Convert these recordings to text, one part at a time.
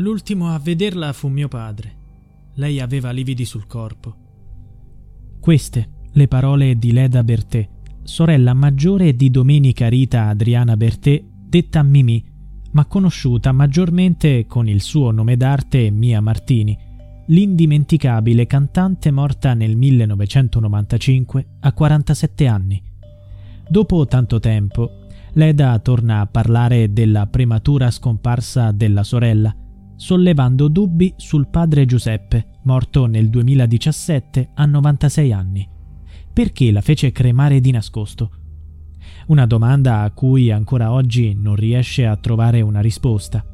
L'ultimo a vederla fu mio padre. Lei aveva lividi sul corpo. Queste le parole di Leda Bertè, sorella maggiore di Domenica Rita Adriana Bertè, detta Mimì, ma conosciuta maggiormente con il suo nome d'arte Mia Martini, l'indimenticabile cantante morta nel 1995 a 47 anni. Dopo tanto tempo, Leda torna a parlare della prematura scomparsa della sorella, sollevando dubbi sul padre Giuseppe, morto nel 2017 a 96 anni. Perché la fece cremare di nascosto? Una domanda a cui ancora oggi non riesce a trovare una risposta.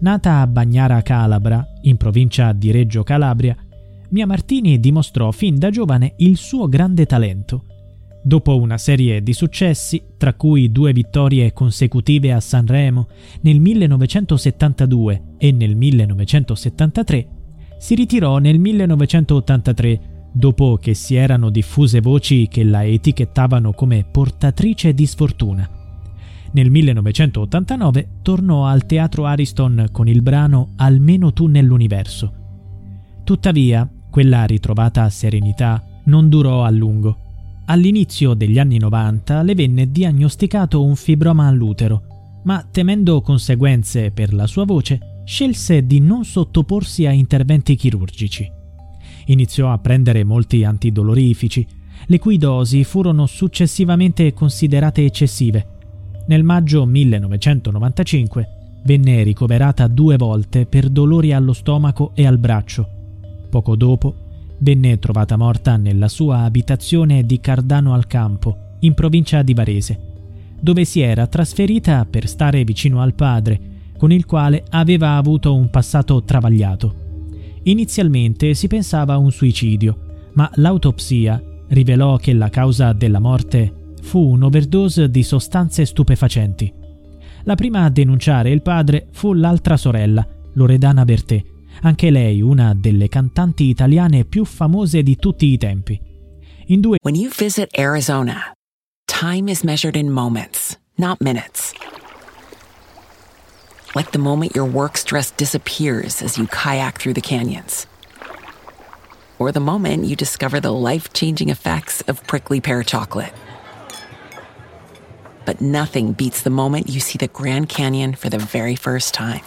Nata a Bagnara Calabra, in provincia di Reggio Calabria, Mia Martini dimostrò fin da giovane il suo grande talento. Dopo una serie di successi, tra cui due vittorie consecutive a Sanremo nel 1972 e nel 1973, si ritirò nel 1983 dopo che si erano diffuse voci che la etichettavano come portatrice di sfortuna. Nel 1989 tornò al Teatro Ariston con il brano Almeno tu nell'universo. Tuttavia, quella ritrovata serenità non durò a lungo. All'inizio degli anni 90 le venne diagnosticato un fibroma all'utero, ma temendo conseguenze per la sua voce, scelse di non sottoporsi a interventi chirurgici. Iniziò a prendere molti antidolorifici, le cui dosi furono successivamente considerate eccessive nel maggio 1995 venne ricoverata due volte per dolori allo stomaco e al braccio. Poco dopo venne trovata morta nella sua abitazione di Cardano al Campo, in provincia di Varese, dove si era trasferita per stare vicino al padre, con il quale aveva avuto un passato travagliato. Inizialmente si pensava a un suicidio, ma l'autopsia rivelò che la causa della morte fu un'overdose di sostanze stupefacenti. La prima a denunciare il padre fu l'altra sorella, Loredana Bertè, anche lei una delle cantanti italiane più famose di tutti i tempi. In due When you visit Arizona, time is measured in moments, not minutes. Like the moment your work stress disappears as you kayak through the canyons. Or the moment you discover the life-changing effects of prickly pear chocolate. but nothing beats the moment you see the Grand Canyon for the very first time.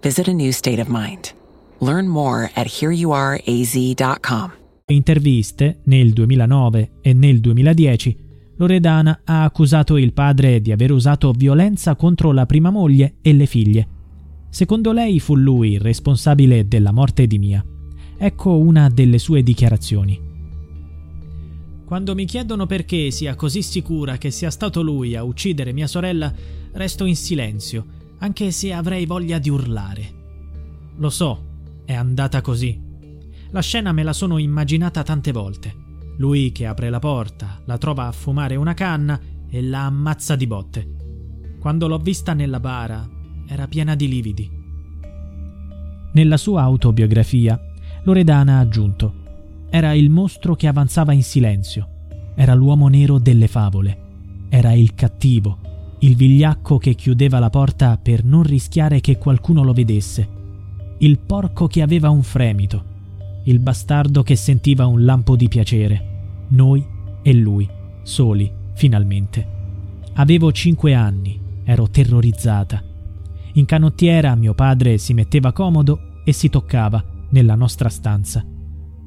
Visit a new state of mind. Learn more at hereyouareaz.com. Interviste nel 2009 e nel 2010 Loredana ha accusato il padre di aver usato violenza contro la prima moglie e le figlie. Secondo lei fu lui il responsabile della morte di Mia. Ecco una delle sue dichiarazioni. Quando mi chiedono perché sia così sicura che sia stato lui a uccidere mia sorella, resto in silenzio, anche se avrei voglia di urlare. Lo so, è andata così. La scena me la sono immaginata tante volte. Lui che apre la porta, la trova a fumare una canna e la ammazza di botte. Quando l'ho vista nella bara, era piena di lividi. Nella sua autobiografia, Loredana ha aggiunto era il mostro che avanzava in silenzio. Era l'uomo nero delle favole. Era il cattivo, il vigliacco che chiudeva la porta per non rischiare che qualcuno lo vedesse. Il porco che aveva un fremito. Il bastardo che sentiva un lampo di piacere. Noi e lui, soli, finalmente. Avevo cinque anni, ero terrorizzata. In canottiera mio padre si metteva comodo e si toccava nella nostra stanza.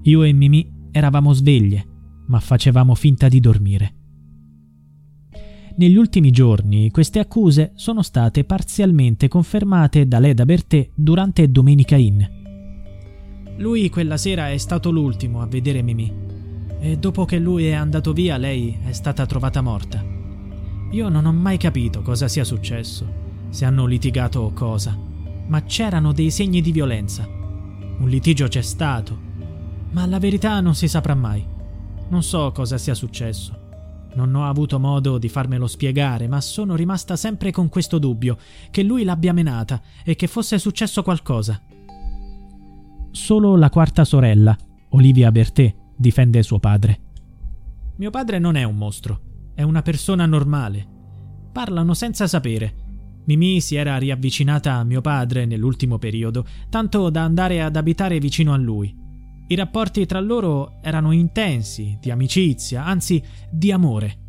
Io e Mimì eravamo sveglie, ma facevamo finta di dormire. Negli ultimi giorni queste accuse sono state parzialmente confermate da Leda Bertè durante Domenica Inn. Lui quella sera è stato l'ultimo a vedere Mimì e dopo che lui è andato via lei è stata trovata morta. Io non ho mai capito cosa sia successo, se hanno litigato o cosa, ma c'erano dei segni di violenza. Un litigio c'è stato, ma la verità non si saprà mai. Non so cosa sia successo. Non ho avuto modo di farmelo spiegare, ma sono rimasta sempre con questo dubbio che lui l'abbia menata e che fosse successo qualcosa. Solo la quarta sorella, Olivia Bertè, difende suo padre. Mio padre non è un mostro, è una persona normale. Parlano senza sapere. Mimì si era riavvicinata a mio padre nell'ultimo periodo, tanto da andare ad abitare vicino a lui. I rapporti tra loro erano intensi, di amicizia, anzi di amore.